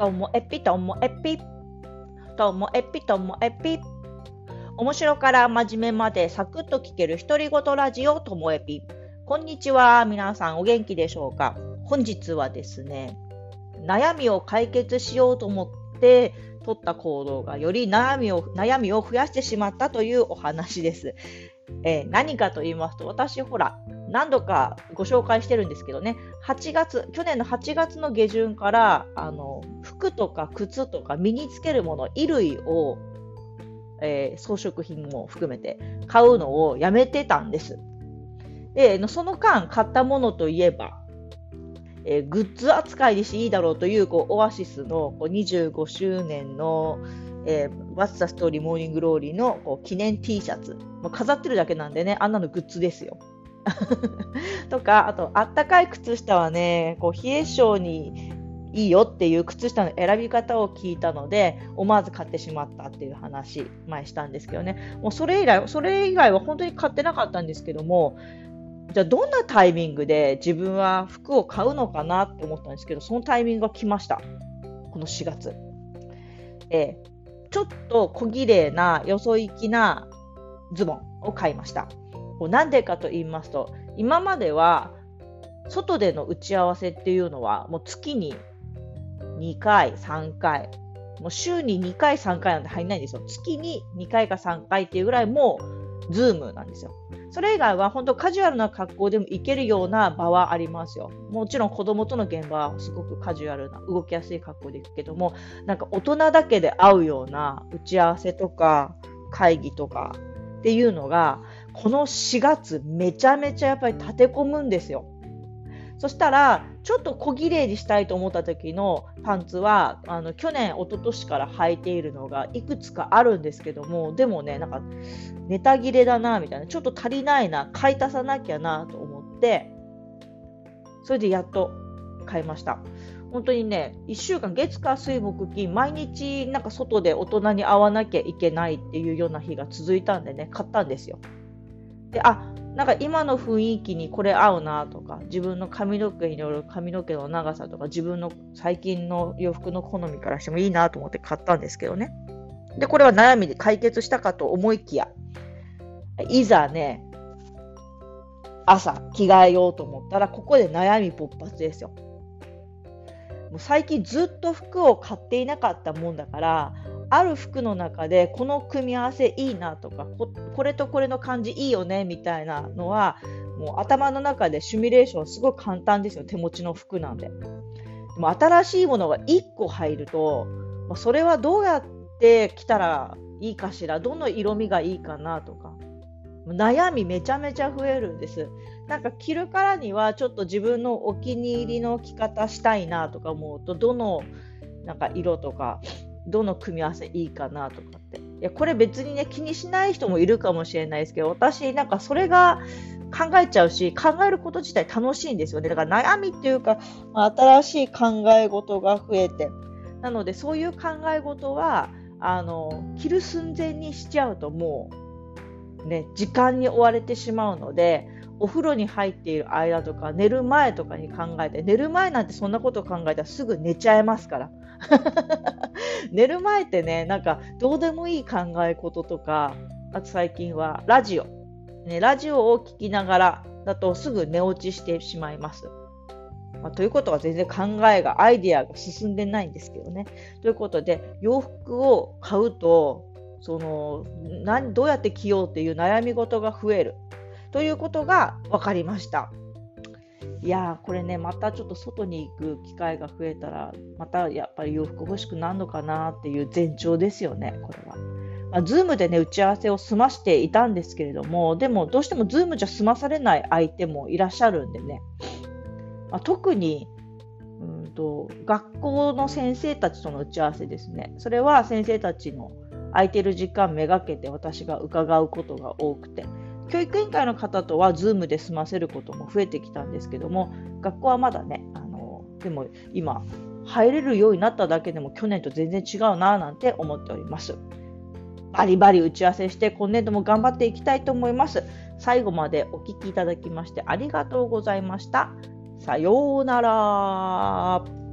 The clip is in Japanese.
ともえぴともえぴ。ともえぴともえぴ。面白から真面目までサクッと聞ける独り言ラジオともえぴ。こんにちは。皆さんお元気でしょうか？本日はですね、悩みを解決しようと思って取った行動がより悩みを悩みを増やしてしまったというお話です。えー、何かと言いますと、私ほら、何度かご紹介してるんですけどね、8月、去年の8月の下旬から、あの、服とか靴とか身につけるもの、衣類を、えー、装飾品も含めて買うのをやめてたんです。で、その間買ったものといえば、えー、グッズ扱いにしていいだろうというこうオアシスのこう25周年の、えー、What's the Story Morning Glory のこう記念 T シャツ、まあ、飾ってるだけなんでね、あんなのグッズですよ。とか、あと、あったかい靴下はね、こう冷え性にいいよっていう靴下の選び方を聞いたので、思わず買ってしまったっていう話、前したんですけどね、もうそれ以来、それ以外は本当に買ってなかったんですけども、じゃあどんなタイミングで自分は服を買うのかなって思ったんですけど、そのタイミングが来ました。この4月。え、ちょっと小綺麗な、よそ行きなズボンを買いました。なんでかと言いますと、今までは外での打ち合わせっていうのは、もう月に2回、3回、もう週に2回、3回なんて入んないんですよ。月に2回か3回っていうぐらいもう、ズームなんですよ。それ以外は本当カジュアルな格好でも行けるような場はありますよ。もちろん子供との現場はすごくカジュアルな、動きやすい格好で行くけども、なんか大人だけで会うような打ち合わせとか会議とかっていうのが、この4月めちゃめちゃやっぱり立て込むんですよ。そしたら、ちょっと小綺麗にしたいと思った時のパンツは、あの去年、一昨年から履いているのがいくつかあるんですけども、でもね、なんか、ネタ切れだな、みたいな、ちょっと足りないな、買い足さなきゃなと思って、それでやっと買いました。本当にね、1週間、月火水木金、毎日なんか外で大人に会わなきゃいけないっていうような日が続いたんでね、買ったんですよ。で、あ、なんか今の雰囲気にこれ合うなとか、自分の髪の毛による髪の毛の長さとか、自分の最近の洋服の好みからしてもいいなと思って買ったんですけどね。で、これは悩みで解決したかと思いきや、いざね、朝着替えようと思ったら、ここで悩み勃発ですよ。もう最近ずっと服を買っていなかったもんだからある服の中でこの組み合わせいいなとかこれとこれの感じいいよねみたいなのはもう頭の中でシミュレーションすごい簡単ですよ手持ちの服なんで。でも新しいものが1個入ると、それはどうやって着たらいいかしらどの色味がいいかなとか悩みめちゃめちゃ増えるんです。なんか着るからにはちょっと自分のお気に入りの着方したいなとか思うとどのなんか色とかどの組み合わせいいかなとかって。いやこれ別にね気にしない人もいるかもしれないですけど私なんかそれが考えちゃうし考えること自体楽しいんですよね。だから悩みっていうか、まあ、新しい考え事が増えて。なのでそういう考え事はあの着る寸前にしちゃうともうね時間に追われてしまうのでお風呂に入っている間とか寝る前とかに考えて寝る前なんてそんなことを考えたらすぐ寝ちゃいますから。寝る前ってね、なんかどうでもいい考え事とか、あと最近はラジオ。ね、ラジオを聴きながらだとすぐ寝落ちしてしまいます。まあ、ということは全然考えが、アイデアが進んでないんですけどね。ということで、洋服を買うと、その何どうやって着ようっていう悩み事が増えるということが分かりました。いやーこれねまたちょっと外に行く機会が増えたらまたやっぱり洋服欲しくなるのかなっていう前兆ですよねこれは。まあ、 Zoom でね打ち合わせを済ましていたんですけれどもでもどうしても Zoom じゃ済まされない相手もいらっしゃるんでね、まあ、特にうんと学校の先生たちとの打ち合わせですね。それは先生たちの空いてる時間めがけて私が伺うことが多くて。教育委員会の方とは Zoom で済ませることも増えてきたんですけども、学校はまだね、あのでも今、入れるようになっただけでも去年と全然違うななんて思っております。バリバリ打ち合わせして今年度も頑張っていきたいと思います。最後までお聴きいただきましてありがとうございました。さようなら。